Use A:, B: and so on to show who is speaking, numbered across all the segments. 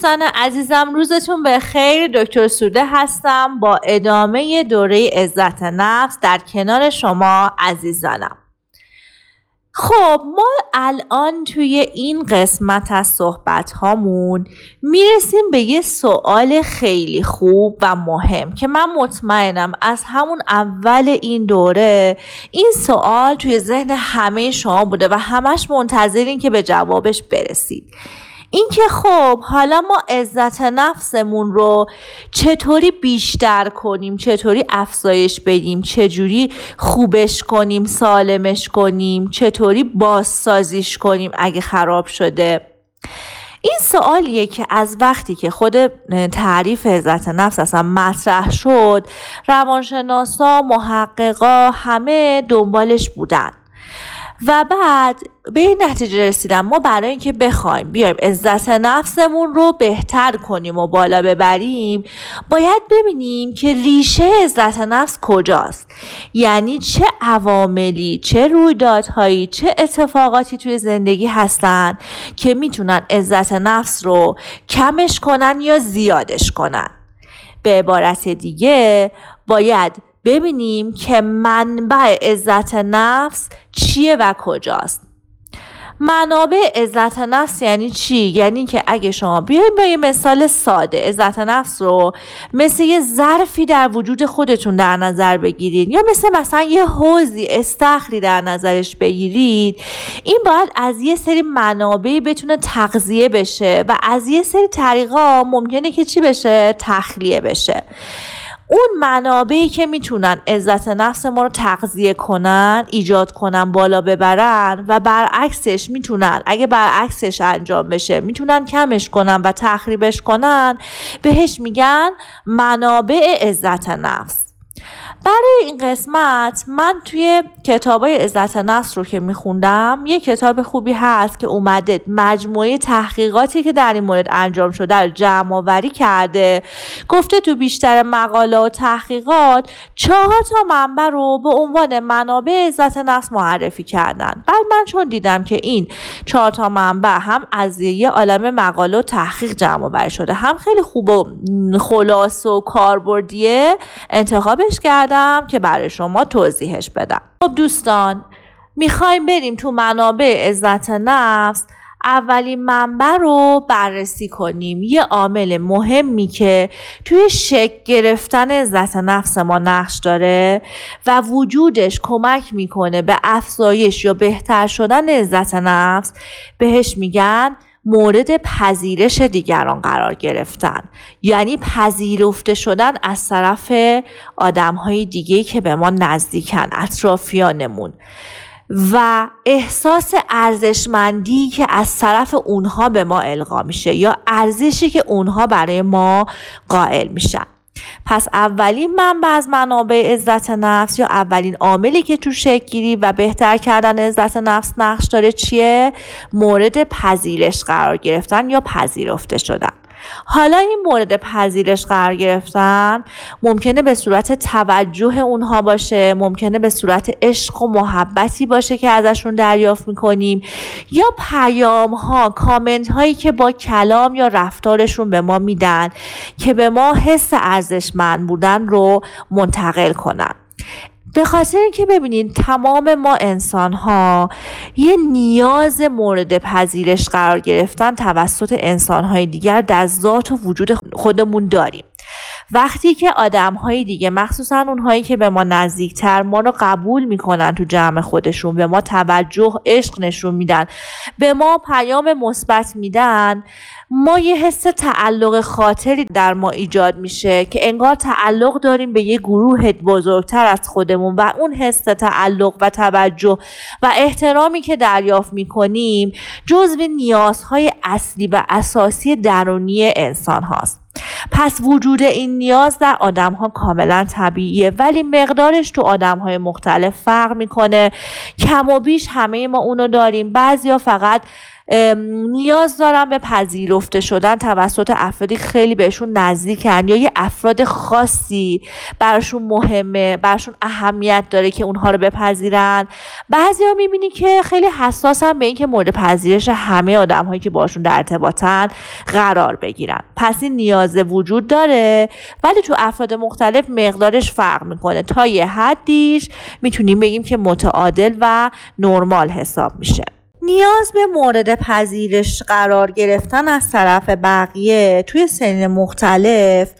A: دوستان عزیزم روزتون به خیر دکتر سوده هستم با ادامه دوره عزت نفس در کنار شما عزیزانم. خب ما الان توی این قسمت از صحبت هامون می‌رسیم به یه سوال خیلی خوب و مهم که من مطمئنم از همون اول این دوره این سوال توی ذهن همه شما بوده و همش منتظرین که به جوابش برسید. اینکه خب حالا ما عزت نفسمون رو چطوری بیشتر کنیم چطوری افزایش بدیم چجوری خوبش کنیم سالمش کنیم چطوری بازسازیش کنیم اگه خراب شده. این سوالیه که از وقتی که خود تعریف عزت نفس اصلا مطرح شد روانشناسا محققا همه دنبالش بودن. و بعد به این نتیجه رسیدم. ما برای اینکه بخوایم بیایم عزت نفسمون رو بهتر کنیم و بالا ببریم باید ببینیم که ریشه عزت نفس کجاست. یعنی چه عواملی چه رویدادهایی چه اتفاقاتی توی زندگی هستن که می‌تونن عزت نفس رو کمش کنن یا زیادش کنن. به عبارت دیگه باید ببینیم که منبع عزت نفس چیه و کجاست. منابع عزت نفس یعنی چی؟ یعنی که اگه شما بیاید با یه مثال ساده عزت نفس رو مثل یه ظرفی در وجود خودتون در نظر بگیرید یا مثل مثلا یه حوزی استخری در نظرش بگیرید این باید از یه سری منابعی بتونه تغذیه بشه و از یه سری طریقا ممکنه که چی بشه؟ تخلیه بشه. اون منابعی که می‌تونن عزت نفس ما رو تغذیه کنن ایجاد کنن بالا ببرن و برعکسش می‌تونن. اگه برعکسش انجام بشه می‌تونن کمش کنن و تخریبش کنن بهش میگن منابع عزت نفس. برای این قسمت من توی کتاب های عزت نفس رو که میخوندم یه کتاب خوبی هست که اومده مجموعه تحقیقاتی که در این مورد انجام شده رو جمع آوری کرده. گفته تو بیشتر مقاله و تحقیقات چهار تا منبع رو به عنوان منابع عزت نفس معرفی کردن. بعد من چون دیدم که این چهار تا منبع هم از یه عالم مقاله و تحقیق جمع آوری شده هم خیلی خوب و خلاص و کاربردیه انتخابش کرد که برای شما توضیحش بدم. خب دوستان می‌خوایم بریم تو منابع عزت نفس. اولین منبع رو بررسی کنیم. یه عامل مهمی که توی شک گرفتن عزت نفس ما نقش داره و وجودش کمک می‌کنه به افزایش یا بهتر شدن عزت نفس بهش میگن مورد پذیرش دیگران قرار گرفتن. یعنی پذیرفته شدن از طرف آدم های دیگه که به ما نزدیکن اطرافیانمون. و احساس ارزشمندی که از طرف اونها به ما القا میشه یا ارزشی که اونها برای ما قائل میشن. پس اولین منبع از منابع عزت نفس یا اولین عاملی که تو شکل و بهتر کردن عزت نفس نقش داره چیه؟ مورد پذیرش قرار گرفتن یا پذیرفته شدن. حالا این مورد پذیرش قرار گرفتن ممکنه به صورت توجه اونها باشه ممکنه به صورت عشق و محبتی باشه که ازشون دریافت می‌کنیم یا پیام ها کامنت هایی که با کلام یا رفتارشون به ما میدن که به ما حس ارزشمند بودن رو منتقل کنن. به خاطر اینکه ببینید تمام ما انسان ها یه نیاز مورد پذیرش قرار گرفتن توسط انسان های دیگر در ذات و وجود خودمون داریم. وقتی که آدم های دیگه مخصوصا اونهایی که به ما نزدیکتر ما رو قبول می‌کنن تو جمع خودشون به ما توجه عشق نشون میدن به ما پیام مثبت میدن ما یه حس تعلق خاطری در ما ایجاد میشه که انگار تعلق داریم به یه گروه بزرگتر از خودمون و اون حس تعلق و توجه و احترامی که دریافت می‌کنیم جزو نیازهای اصلی و اساسی درونی انسان هاست. پس وجود این نیاز در آدم ها کاملا طبیعیه ولی مقدارش تو آدم های مختلف فرق می‌کنه. کم و بیش همه ما اونو داریم. بعضیا فقط نیاز دارن به پذیرفته شدن توسط افرادی خیلی بهشون نزدیکن یا یه افراد خاصی براشون مهمه براشون اهمیت داره که اونها رو بپذیرن. بعضی ها می‌بینی که خیلی حساسن به اینکه مورد پذیرش همه آدم هایی که باشون در ارتباطن قرار بگیرن. پس این نیاز وجود داره ولی تو افراد مختلف مقدارش فرق می‌کنه. تا یه حدیش می‌تونیم بگیم که متعادل و نرمال حساب میشه. نیاز به مورد پذیرش قرار گرفتن از طرف بقیه توی سن مختلف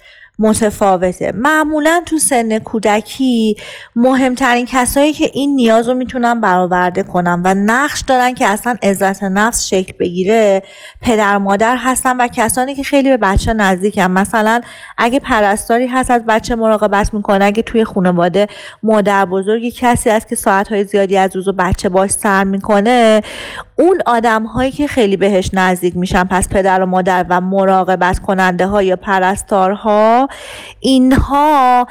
A: متفاوته. معمولا تو سن کودکی مهمترین کسایی که این نیاز رو می‌تونن برآورده کنن و نقش دارن که اصلا عزت نفس شکل بگیره پدر مادر هستن و کسانی که خیلی به بچه نزدیکن. مثلا اگه پرستاری هست از بچه مراقبت می‌کنه. اگه توی خانواده مادر بزرگی کسی هست که ساعتهای زیادی از روز و بچه باش سر می‌کنه اون آدم هایی که خیلی بهش نزدیک میشن پس پدر و مادر و مراقبت کننده ها یا پرستارها اینها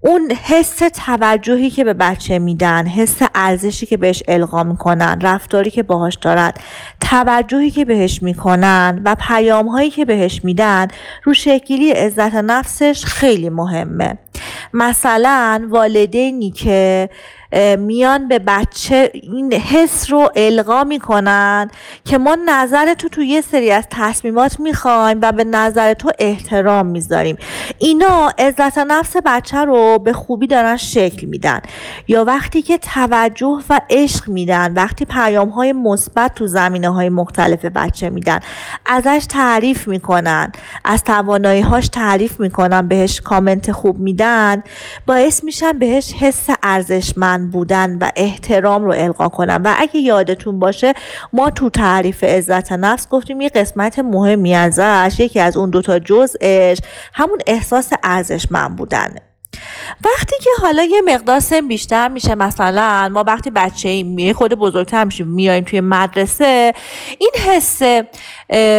A: اون حس توجهی که به بچه میدن حس ارزشی که بهش القا می‌کنن رفتاری که باهاش دارن توجهی که بهش می‌کنن و پیام هایی که بهش میدن رو شکلی عزت نفسش خیلی مهمه. مثلا والدینی که میان به بچه این حس رو القا می‌کنن که ما نظر تو تو یه سری از تصمیمات می‌خوایم و به نظر تو احترام می‌ذاریم. اینا عزت نفس بچه رو به خوبی دارن شکل میدن. یا وقتی که توجه و عشق میدن وقتی پیام های مثبت تو زمینه های مختلف بچه میدن ازش تعریف می‌کنن از توانایی هاش تعریف می‌کنن بهش کامنت خوب میدن باعث میشن بهش حس ارزشمند بودن و احترام رو القا کنم. و اگه یادتون باشه ما تو تعریف عزت نفس گفتیم یه قسمت مهمی ازش یکی از اون دوتا جزش همون احساس ارزشمند بودنه وقتی که حالا یه مقدار سن بیشتر میشه مثلا ما وقتی بچه ایم خود بزرگتر میشیم میایم توی مدرسه این حس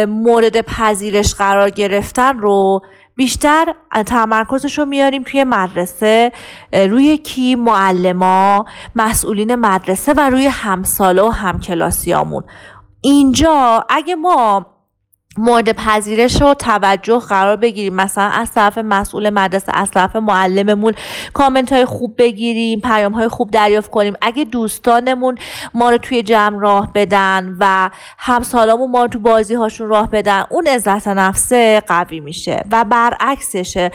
A: مورد پذیرش قرار گرفتن رو بیشتر تمرکزش رو میاریم توی مدرسه روی کی معلما مسئولین مدرسه و روی همساله و همکلاسیامون. اینجا اگه ما مورد پذیرش و توجه قرار بگیریم. مثلا از طرف مسئول مدرسه از طرف معلممون کامنت های خوب بگیریم پیام های خوب دریافت کنیم. اگه دوستانمون ما رو توی جمع راه بدن و همسالامون ما رو تو بازی هاشون راه بدن اون عزت نفسه قوی میشه و برعکسشه.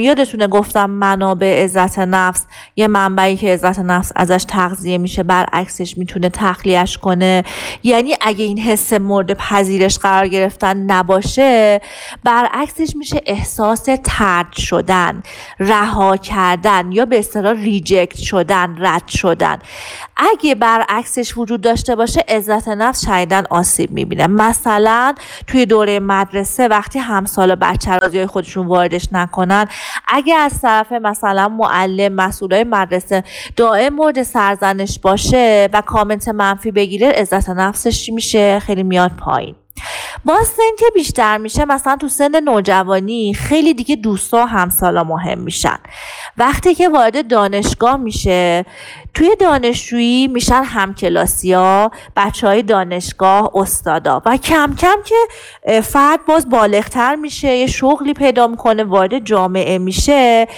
A: یادتونه گفتم منابع عزت نفس یه منبعی که عزت نفس ازش تغذیه میشه برعکسش می‌تونه تخلیهش کنه. یعنی اگه این حس مورد پذیرش قرار گرفت نباشه برعکسش میشه احساس ترد شدن رها کردن یا به اصطلاح ریجکت شدن رد شدن. اگه برعکسش وجود داشته باشه عزت نفس شایدن آسیب می‌بینه. مثلا توی دوره مدرسه وقتی همسال بچه رازی خودشون واردش نکنن اگه از طرف مثلا معلم مسئولای مدرسه دائم مورد سرزنش باشه و کامنت منفی بگیره عزت نفسش میشه؟ خیلی میاد پایین. با سن که بیشتر میشه مثلا تو سن نوجوانی خیلی دیگه دوستا و همسالا مهم میشن. وقتی که وارد دانشگاه میشه توی دانشجویی میشن همکلاسی ها بچه های دانشگاه استادا. و کم کم که فرد باز بالغتر میشه یه شغلی پیدا می‌کنه وارد جامعه میشه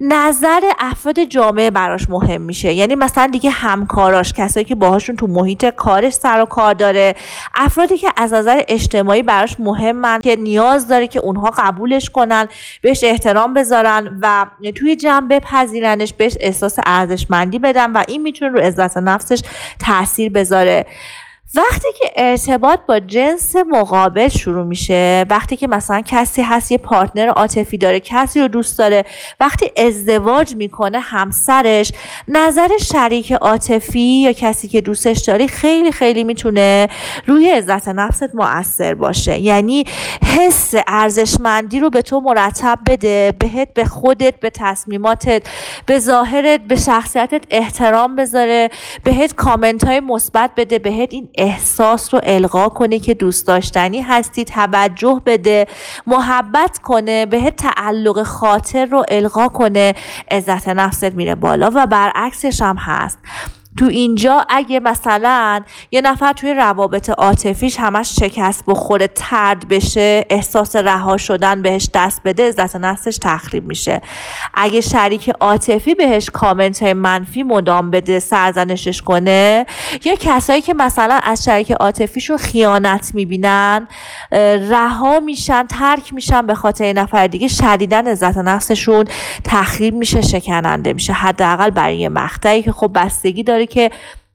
A: نظر افراد جامعه براش مهم میشه. یعنی مثلا دیگه همکاراش کسایی که باهاشون تو محیط کارش سر و کار داره افرادی که از نظر اجتماعی براش مهمن که نیاز داره که اونها قبولش کنن بهش احترام بذارن و توی جمع بپذیرنش بهش احساس ارزشمندی بدن و این می‌تونه رو عزت نفسش تاثیر بذاره. وقتی که ارتباط با جنس مقابل شروع میشه وقتی که مثلا کسی هست یه پارتنر عاطفی داره کسی رو دوست داره وقتی ازدواج می‌کنه همسرش نظر شریک عاطفی یا کسی که دوستش داری خیلی خیلی می‌تونه روی عزت نفست مؤثر باشه. یعنی حس ارزشمندی رو به تو مرتب بده بهت به خودت به تصمیماتت به ظاهرت به شخصیتت احترام بذاره بهت کامنت های مثبت بده بهت این احساس رو القا کنه که دوست داشتنی هستی توجه بده محبت کنه به تعلق خاطر رو القا کنه عزت نفست میره بالا. و برعکسش هم هست. تو اینجا اگه مثلا یه نفر توی روابط عاطفیش همش شکست بخوره ترد بشه احساس رها شدن بهش دست بده عزت نفسش تخریب میشه. اگه شریک عاطفی بهش کامنت های منفی مدام بده سرزنشش کنه یا کسایی که مثلا از شریک عاطفیشون خیانت می‌بینن رها میشن ترک میشن به خاطر نفر دیگه شدیدن عزت نفسشون تخریب میشه شکننده میشه. حداقل برای یه مقطعی که خب بستگی داره که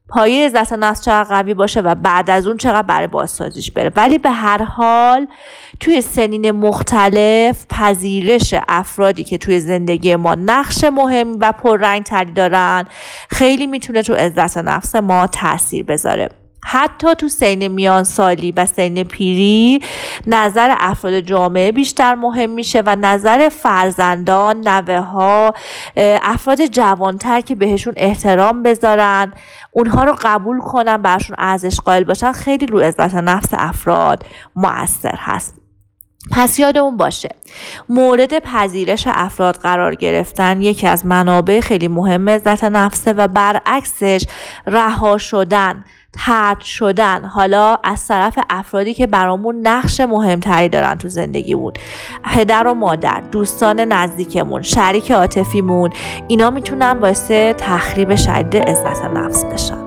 A: پایه عزت نفس چقدر قوی باشه و بعد از اون چقدر برای بازسازیش بره. ولی به هر حال توی سنین مختلف پذیرش افرادی که توی زندگی ما نقش مهم و پررنگ تری دارن خیلی می‌تونه تو عزت نفس ما تاثیر بذاره. حتی تو سین میان سالی و سین پیری نظر افراد جامعه بیشتر مهم میشه و نظر فرزندان نوه ها افراد جوانتر که بهشون احترام بذارن اونها رو قبول کنن برشون ارزش قائل باشن خیلی رو عزت نفس افراد موثر هست. پس یادمون باشه مورد پذیرش افراد قرار گرفتن یکی از منابع خیلی مهم عزت نفسه و برعکسش رها شدن. ترد شدن. حالا از طرف افرادی که برامون نقش مهمتری دارن تو زندگیمون. پدر و مادر دوستان نزدیکمون شریک عاطفیمون اینا می‌تونن باعث تخریب شدید عزت نفس بشن.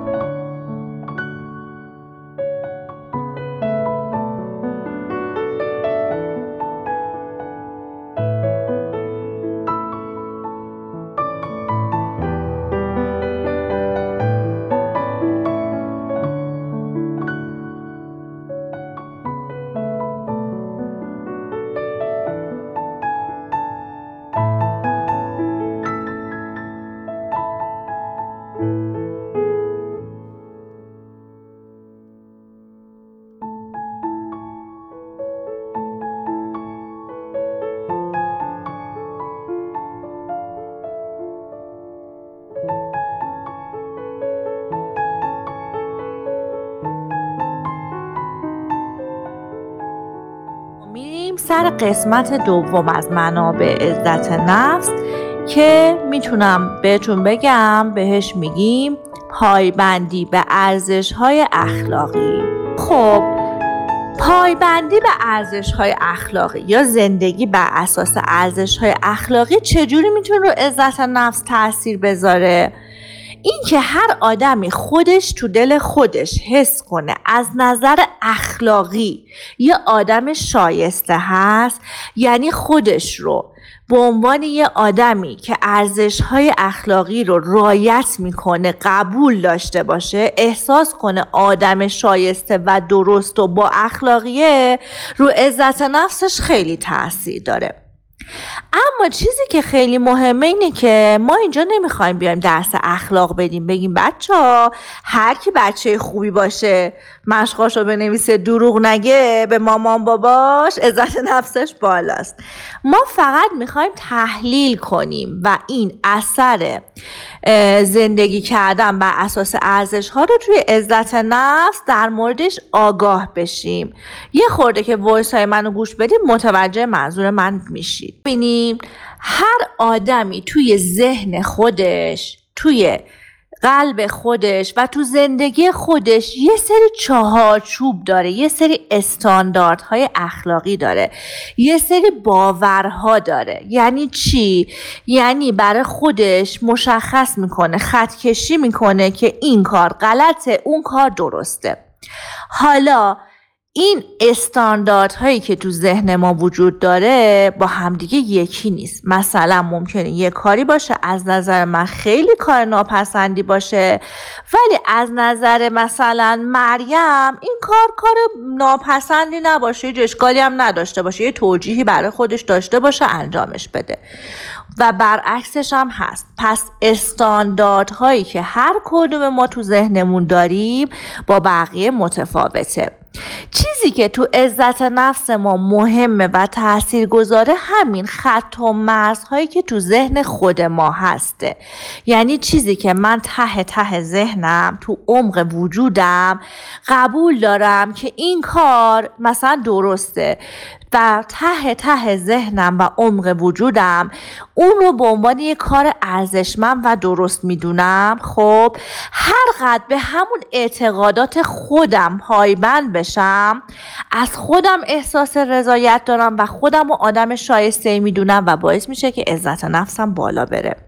A: سر قسمت دوم از منابع عزت نفس که می‌تونم بهتون بگم بهش میگیم پایبندی به ارزش های اخلاقی. خب پایبندی به ارزش های اخلاقی یا زندگی بر اساس ارزش های اخلاقی چجوری می‌تونه رو عزت نفس تاثیر بذاره؟ این که هر آدمی خودش تو دل خودش حس کنه از نظر اخلاقی یه آدم شایسته هست یعنی خودش رو. به عنوان یه آدمی که ارزش های اخلاقی رو رایت می‌کنه قبول داشته باشه احساس کنه آدم شایسته و درست و با اخلاقیه رو عزت نفسش خیلی تاثیر داره. اما چیزی که خیلی مهمه اینه که ما اینجا نمی‌خوایم بیایم درس اخلاق بدیم. بگیم بچه ها هر کی بچه خوبی باشه مشقاش رو بنویسه دروغ نگه به مامان باباش عزت نفسش بالاست. ما فقط می‌خوایم تحلیل کنیم و این اثر زندگی کردن بر اساس ارزش ها رو توی عزت نفس در موردش آگاه بشیم. یه خورده که وایس های منو گوش بدیم متوجه منظور من میشید. ببینیم هر آدمی توی ذهن خودش توی قلب خودش و تو زندگی خودش یه سری چهارچوب داره یه سری استانداردهای اخلاقی داره یه سری باورها داره. یعنی چی؟ یعنی برای خودش مشخص می‌کنه خط کشی می‌کنه که این کار غلطه اون کار درسته. حالا این هایی که تو ذهن ما وجود داره با همدیگه یکی نیست. مثلا ممکنه یه کاری باشه از نظر من خیلی کار ناپسندی باشه ولی از نظر مثلا مریم این کار کار ناپسندی نباشه یه اشکالی هم نداشته باشه یه توجیهی برای خودش داشته باشه انجامش بده. و برعکسش هم هست. پس استانداردهایی که هر کدوم ما تو ذهنمون داریم با بقیه متفاوته. چیزی که تو عزت نفس ما مهمه و تأثیر گذاره همین خط و مرزهایی که تو ذهن خود ما هسته. یعنی چیزی که من ته ته ذهنم تو عمق وجودم قبول دارم که این کار مثلا درسته. و ته ته ذهنم و عمق وجودم اون رو به عنوان یک کار ارزشمند و درست می‌دونم خب هر قد به همون اعتقادات خودم پایبند بشم از خودم احساس رضایت دارم و خودم و آدم شایسته می‌دونم و باعث میشه که عزت نفسم بالا بره.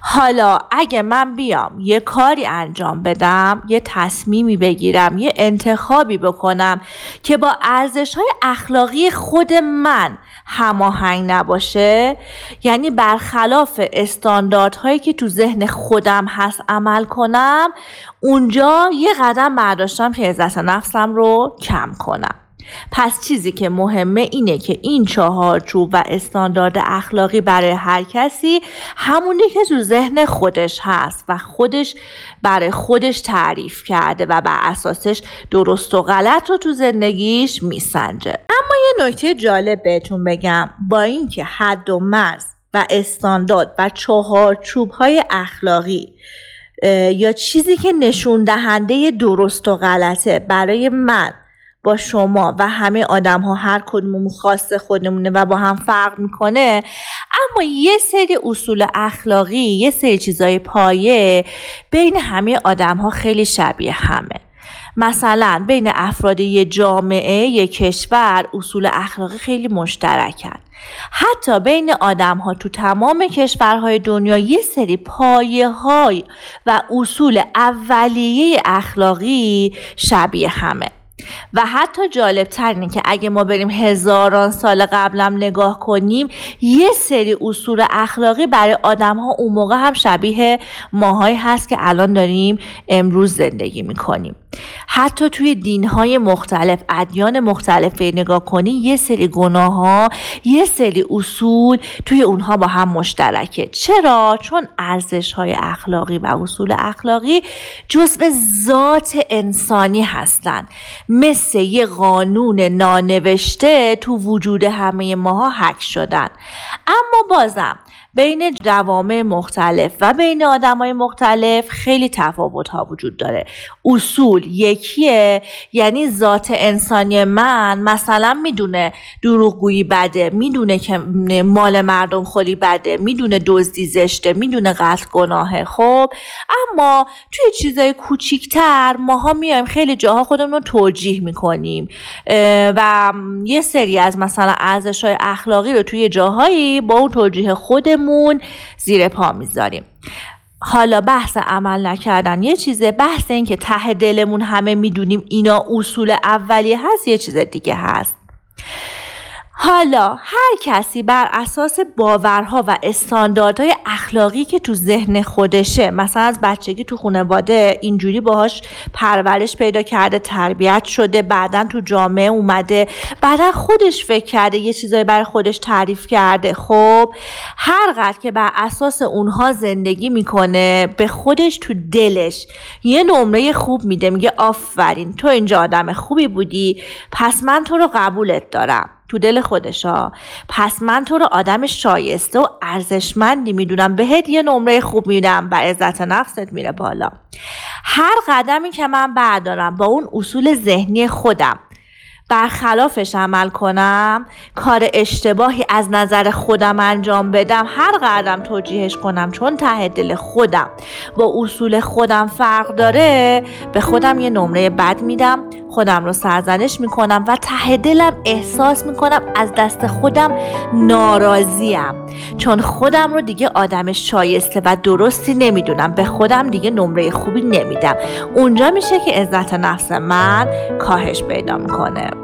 A: حالا اگه من بیام یه کاری انجام بدم یه تصمیمی بگیرم یه انتخابی بکنم که با ارزش های اخلاقی خود من هماهنگ نباشه یعنی برخلاف استانداردهایی که تو ذهن خودم هست عمل کنم اونجا یه قدم برداشتم که عزت نفسم رو کم کنم. پس چیزی که مهمه اینه که این چهارچوب و استاندارد اخلاقی برای هر کسی همونی که تو ذهن خودش هست و خودش برای خودش تعریف کرده و بر اساسش درست و غلط رو تو زندگیش میسنجه. اما یه نکته جالب بهتون بگم. با اینکه حد و مرز و استاندارد و چهارچوب های اخلاقی یا چیزی که نشون دهنده درست و غلطه برای من با شما و همه آدم ها هر کدوم خاص خودمونه و با هم فرق می‌کنه. اما یه سری اصول اخلاقی یه سری چیزای پایه بین همه آدم ها خیلی شبیه همه. مثلا بین افراد یه جامعه یه کشور اصول اخلاقی خیلی مشترکن. حتی بین آدم ها تو تمام کشورهای دنیا یه سری پایه های و اصول اولیه اخلاقی شبیه همه. و حتی جالب تر که اگه ما بریم هزاران سال قبلم نگاه کنیم یه سری اصول اخلاقی برای آدم ها اون موقع هم شبیه ماهایی هست که الان داریم امروز زندگی می‌کنیم. حتی توی دین های مختلف ادیان مختلف نگاه کنی یه سری گناه ها یه سری اصول توی اونها با هم مشترکه. چرا؟ چون ارزش های اخلاقی و اصول اخلاقی جزء ذات انسانی هستند مثل یه قانون نانوشته تو وجود همه ماها حک شدن. اما بازم بین جوامع مختلف و بین های مختلف خیلی تفاوت ها وجود داره. اصول یکیه یعنی ذات انسانی من مثلا می‌دونه دروغگویی بده می‌دونه که مال مردم خالی بده می‌دونه دزدی زشته می‌دونه قتل گناهه خب؟ اما توی چیزای کوچیکتر ماها میایم خیلی جاها خودمون رو توجیه می‌کنیم. و یه سری از مثلا ارزش های اخلاقی رو توی جاهایی با اون توجیه خودمون زیر پا می‌ذاریم. حالا بحث عمل نکردن یه چیزه بحث این که ته دلمون همه می‌دونیم اینا اصول اولیه هست یه چیز دیگه هست. حالا هر کسی بر اساس باورها و استانداردهای اخلاقی که تو ذهن خودشه مثلا از بچگی تو خانواده اینجوری باهاش پرورش پیدا کرده تربیت شده بعدا تو جامعه اومده بعدا خودش فکر کرده یه چیزایی برای خودش تعریف کرده. خب هر قدر که بر اساس اونها زندگی می‌کنه به خودش تو دلش یه نمره خوب میده میگه آفرین تو اینجا آدم خوبی بودی پس من تو رو قبولت دارم. تو دل خودشا. پس من تو رو آدم شایسته و ارزشمندی می‌دونم. بهت یه نمره خوب میدم. و عزت نفست میره بالا. هر قدمی که من بردارم با اون اصول ذهنی خودم برخلافش عمل کنم؟ کار اشتباهی از نظر خودم انجام بدم؟ هر قدم توجیهش کنم چون ته دل خودم. با اصول خودم فرق داره. به خودم یه نمره بد میدم خودم رو سرزنش می‌کنم و ته دلم احساس می‌کنم از دست خودم ناراضیم. چون خودم رو دیگه آدم شایسته و درستی نمی‌دونم. به خودم دیگه نمره خوبی نمیدم. اونجا میشه که عزت نفس من کاهش پیدا می‌کنه.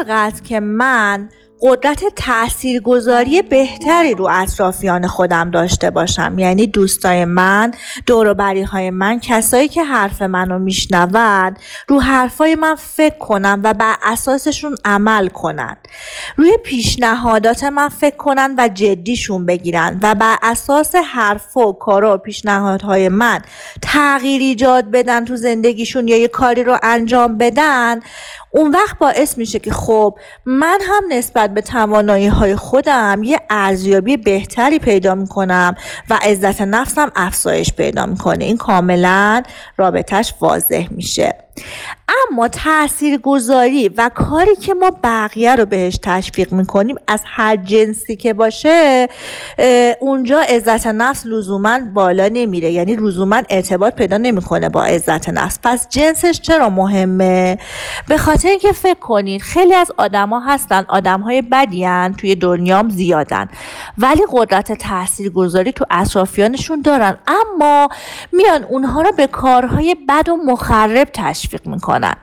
A: هر قدر که من قدرت تاثیرگذاری بهتری رو اطرافیان خودم داشته باشم. یعنی دوستای من دوروبری های من کسایی که حرف منو میشنوند رو حرفای من فکر کنن و بر اساسشون عمل کنن. روی پیشنهادات من فکر کنن و جدیشون بگیرن و بر اساس حرف و کارا و پیشنهادهای من تغییر ایجاد بدن تو زندگیشون یا یه کاری رو انجام بدن اون وقت باعث میشه که خب من هم نسبت به توانایی های خودم یه ارزیابی بهتری پیدا می‌کنم و عزت نفسم افزایش پیدا می‌کنه. این کاملا رابطهش واضح میشه. اما تأثیر گذاری و کاری که ما بقیه رو بهش تشویق می‌کنیم از هر جنسی که باشه اونجا عزت نفس لزوما بالا نمیره. یعنی لزوما ارتباط پیدا نمی‌کنه با عزت نفس. پس جنسش چرا مهمه؟ به خاطر اینکه فکر کنید خیلی از آدما هستن آدم های بدیان توی دنیام زیادن. ولی قدرت تأثیر گذاری تو اطرافیانشون دارن. اما میان اونها رو به کارهای بد و مخرب تشویق می‌کنن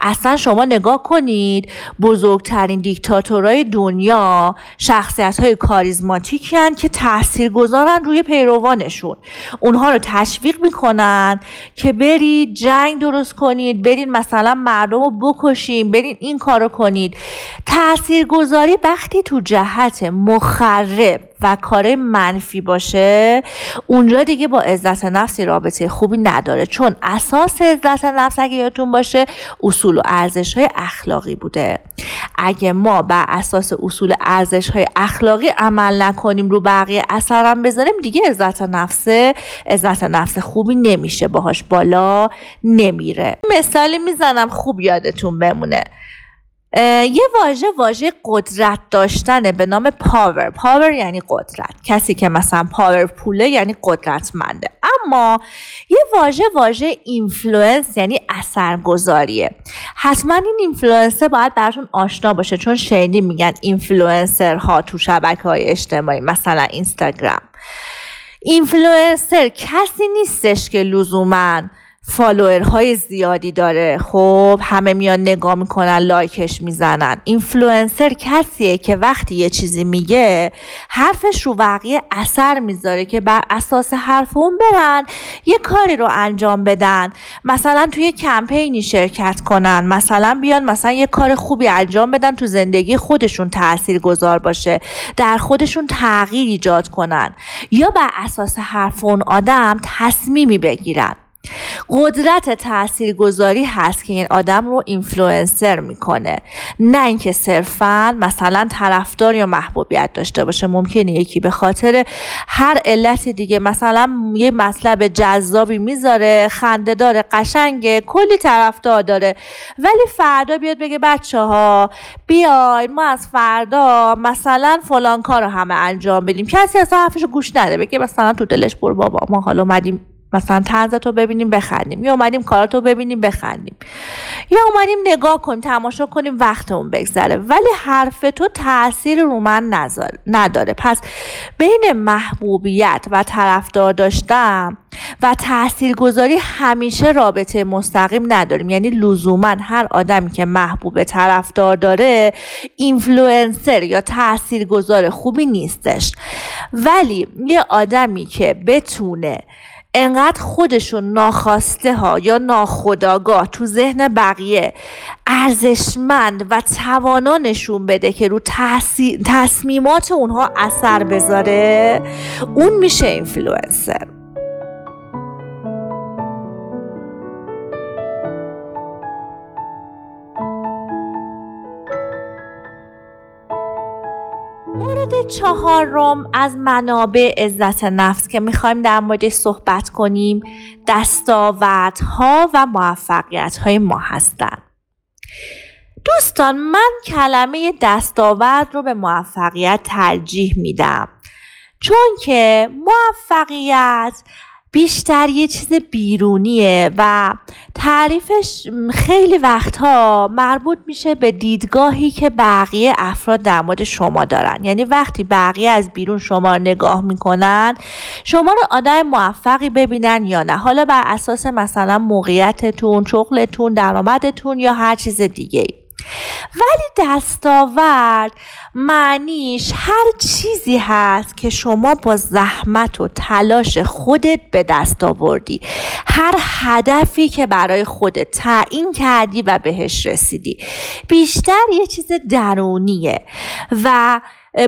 A: اصلا شما نگاه کنید بزرگترین دیکتاتورهای دنیا شخصیت های کاریزماتیکی هن که تأثیر گذارن روی پیروانشون. اونها رو تشویق می‌کنن که برید جنگ درست کنید برید مثلا مردم رو بکشید برید این کارو کنید. تأثیر گذاری وقتی تو جهت مخرب و کار منفی باشه اونجا دیگه با عزت نفسی رابطه خوبی نداره. چون اساس عزت نفس اگه یادتون باشه اصول و ارزش های اخلاقی بوده. اگه ما بر اساس اصول ارزش های اخلاقی عمل نکنیم رو بقیه اثرم بذاریم دیگه عزت نفس عزت نفس خوبی نمیشه. باهاش بالا نمیره. مثالی می‌زنم خوب یادتون بمونه. یه واژه واژه قدرت داشتن به نام power power یعنی قدرت. کسی که مثلا powerful ه یعنی قدرتمنده. اما یه واژه واژه influence یعنی اثرگذاریه. حتما این اینفلوئنسر باید براتون آشنا باشه چون شنیدی میگن اینفلوئنسر ها تو شبکه های اجتماعی مثلا اینستاگرام. اینفلوئنسر کسی نیستش که لزوما های زیادی داره. خب همه میان نگاه می‌کنن لایکش می‌زنن. اینفلوئنسر کسیه که وقتی یه چیزی میگه حرفش رو بقیه اثر می‌ذاره که بر اساس حرف اون برن یه کاری رو انجام بدن. مثلا توی کمپینی شرکت کنن مثلا بیان مثلا یه کار خوبی انجام بدن تو زندگی خودشون تأثیر گذار باشه در خودشون تغییر ایجاد کنن. یا بر اساس حرف اون آدم تصمیمی بگیرن. قدرت تاثیرگذاری هست که این آدم رو اینفلوئنسر می‌کنه. نه اینکه صرفا مثلا طرفدار یا محبوبیت داشته باشه ممکنه یکی به خاطر هر علت دیگه مثلا یه مطلب جذابی می‌ذاره خنده داره قشنگه کلی طرفدار داره. ولی فردا بیاد بگه بچه ها بیای ما از فردا مثلا فلان کار رو همه انجام بدیم. کسی اصلا حرفش گوش نده بگه مثلا تو دلش بر بابا ما حالا اومدیم مثلا تنزت رو ببینیم بخندیم. یا اومدیم کارات رو ببینیم بخندیم. یا اومدیم نگاه کنیم تماشا کنیم وقتمون بگذره. ولی حرف تو تاثیر رو من نداره. پس بین محبوبیت و طرفدار داشتم و تاثیرگذاری همیشه رابطه مستقیم نداریم. یعنی لزوما هر آدمی که محبوب طرفدار داره اینفلوئنسر یا تاثیرگذار خوبی نیستش. ولی یه آدمی که بتونه انقدر خودشون ناخواسته ها یا ناخودآگاه تو ذهن بقیه ارزشمند و توانا نشون بده که رو تصمیمات اونها اثر بذاره اون میشه اینفلوئنسر چهارم از منابع عزت نفس که می‌خوایم در مورد صحبت کنیم دستاوردها و موفقیت ما هستند. دوستان من کلمه دستاورد رو به موفقیت ترجیح میدم. چون که موفقیت بیشتر یه چیز بیرونیه و تعریفش خیلی وقتها مربوط میشه به دیدگاهی که بقیه افراد در مورد شما دارن. یعنی وقتی بقیه از بیرون شما رو نگاه می‌کنن شما رو آدم موفقی ببینن یا نه. حالا بر اساس مثلا موقعیتتون شغلتون درآمدتون یا هر چیز دیگه ولی دستاورد معنیش هر چیزی هست که شما با زحمت و تلاش خودت به دست آوردی. هر هدفی که برای خودت تعیین کردی و بهش رسیدی. بیشتر یه چیز درونیه و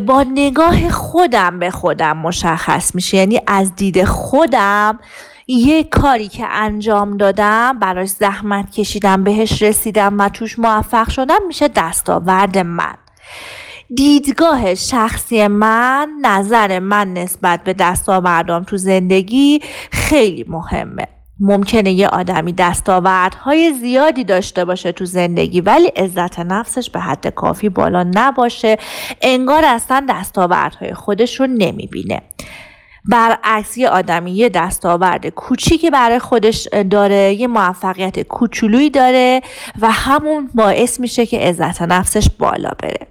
A: با نگاه خودم به خودم مشخص میشه. یعنی از دید خودم یه کاری که انجام دادم براش زحمت کشیدم بهش رسیدم و توش موفق شدم میشه دستاورد من. دیدگاه شخصی من نظر من نسبت به دستاوردام تو زندگی خیلی مهمه. ممکنه یه آدمی دستاوردهای زیادی داشته باشه تو زندگی ولی عزت نفسش به حد کافی بالا نباشه. انگار اصلا دستاوردهای خودش رو نمی‌بینه. برعکس یه آدمی یه دستاورد کوچیکی برای خودش داره یه موفقیت کوچولویی داره و همون باعث میشه که عزت نفسش بالا بره.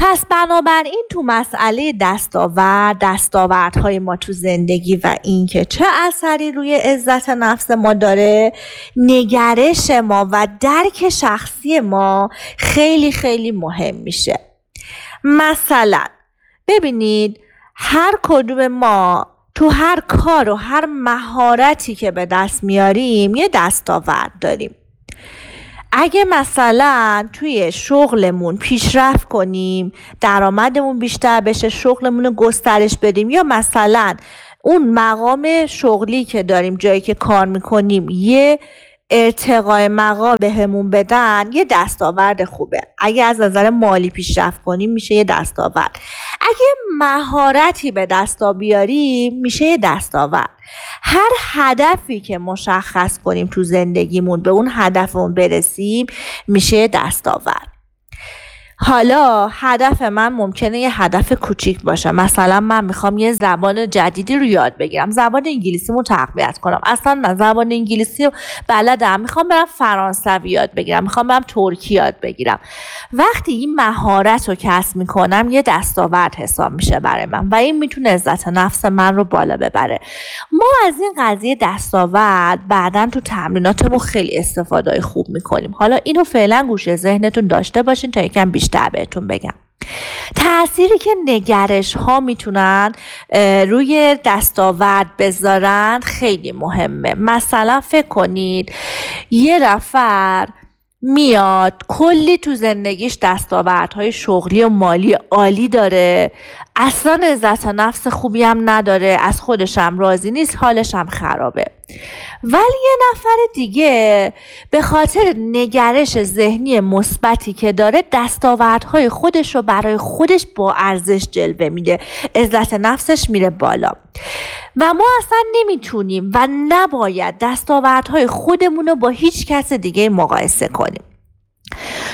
A: پس بنابراین تو مسئله دستاورد دستاوردهای ما تو زندگی و اینکه چه اثری روی عزت نفس ما داره نگرش ما و درک شخصی ما خیلی خیلی مهم میشه. مثلا ببینید هر کدوم ما تو هر کار و هر مهارتی که به دست میاریم یه دستاورد داریم. اگه مثلا توی شغلمون پیشرفت کنیم درآمدمون بیشتر بشه شغلمون رو گسترش بدیم یا مثلا اون مقام شغلی که داریم جایی که کار می‌کنیم یه ارتقای مقام بهمون بدن یه دستاورد خوبه. اگه از نظر مالی پیشرفت کنیم میشه یه دستاورد. اگه مهارتی به دستا بیاریم میشه یه دستاورد. هر هدفی که مشخص کنیم تو زندگیمون به اون هدفمون برسیم میشه دستاورد. حالا هدف من ممکنه یه هدف کوچیک باشه. مثلا من می‌خوام یه زبان جدیدی رو یاد بگیرم. زبان انگلیسی رو تقویت کنم. اصلا من زبان انگلیسی رو بلدم. می‌خوام برم فرانسوی یاد بگیرم. می‌خوام برم ترکی یاد بگیرم. وقتی این مهارت رو کسب می‌کنم یه دستاورد حساب میشه برای من و این می‌تونه عزت نفس من رو بالا ببره. ما از این قضیه دستاورد بعدا تو تمریناتمون خیلی استفاده خوب می‌کنیم. حالا اینو فعلا گوشه ذهنتون داشته باشین تا یکم بیشتر بیشتر بهتون بگم. تأثیری که نگرش ها می‌تونن روی دستاورد بذارن خیلی مهمه. مثلا فکر کنید یه نفر میاد کلی تو زندگیش دستاوردهای شغلی و مالی عالی داره. اصلا عزت نفس خوبی هم نداره. از خودشم راضی نیست حالش هم خرابه. ولی یه نفر دیگه به خاطر نگرش ذهنی مثبتی که داره دستاوردهای خودش رو برای خودش با ارزش جلوه میده. عزت نفسش میره بالا. و ما اصلا نمی‌تونیم و نباید دستاوردهای خودمون رو با هیچ کس دیگه مقایسه کنیم.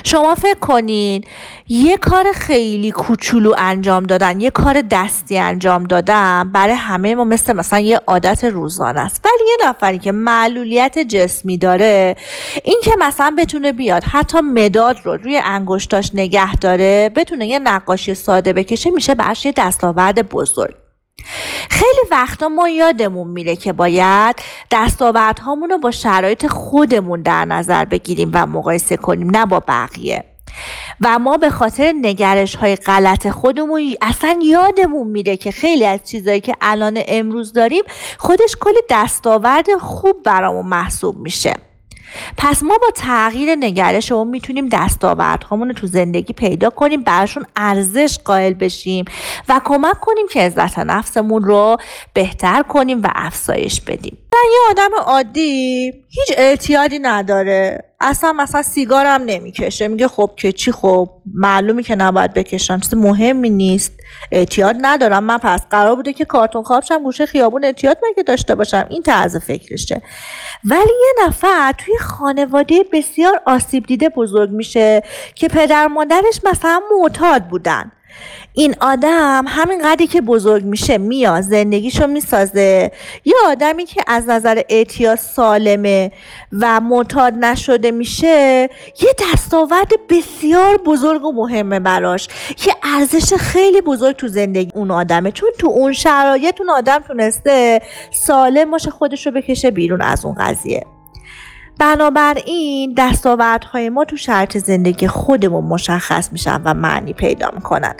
A: شما فکر کنین یه کار خیلی کوچولو انجام دادن یه کار دستی انجام دادن برای همه ما مثل مثلا یه عادت روزانه است. ولی یه نفری که معلولیت جسمی داره این که مثلا بتونه بیاد حتی مداد رو روی انگشتاش نگه داره بتونه یه نقاشی ساده بکشه میشه براش یه دستاورد بزرگ. خیلی وقتا ما یادمون میره که باید دستاوردهامون رو با شرایط خودمون در نظر بگیریم و مقایسه کنیم نه با بقیه. و ما به خاطر نگرش های غلط خودمون اصلا یادمون میره که خیلی از چیزهایی که الان امروز داریم خودش کلی دستاورد خوب برامون محسوب میشه. پس ما با تغییر نگرش اون می‌تونیم دستاوردهامون رو تو زندگی پیدا کنیم براشون ارزش قائل بشیم و کمک کنیم که عزت نفسمون رو بهتر کنیم و افزایش بدیم. یه آدم عادی هیچ اعتیادی نداره. اصلا مثلا سیگارم نمی‌کشه. میگه خب که چی؟ خب معلومی که نباید بکشم. چیز مهمی نیست. اعتیاد ندارم. من پس قرار بوده که کارتون خوابشم گوشه خیابون اعتیاد مگه داشته باشم. این طرز فکرشه. ولی یه نفر توی خانواده بسیار آسیب دیده بزرگ میشه که پدر مادرش مثلا معتاد بودن. این آدم همین قدری که بزرگ میشه میاد زندگیشو می‌سازه. یه آدمی که از نظر اعتیاد سالمه و معتاد نشده میشه یه دستاورد بسیار بزرگ و مهمه براش یه ارزش خیلی بزرگ تو زندگی اون آدمه. چون تو اون شرایط اون آدم تونسته سالم باشه خودشو بکشه بیرون از اون قضیه. بنابراین دستاوردهای ما تو شرط زندگی خودمون مشخص میشن و معنی پیدا می‌کنن.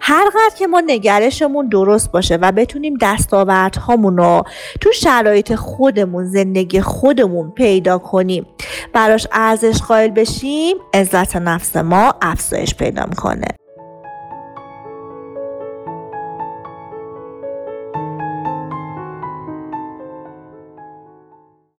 A: هر قدر که ما نگرشمون درست باشه و بتونیم دستاوردهامون رو تو شرایط خودمون زندگی خودمون پیدا کنیم. براش ارزش قائل بشیم عزت نفس ما افزایش پیدا می‌کنه.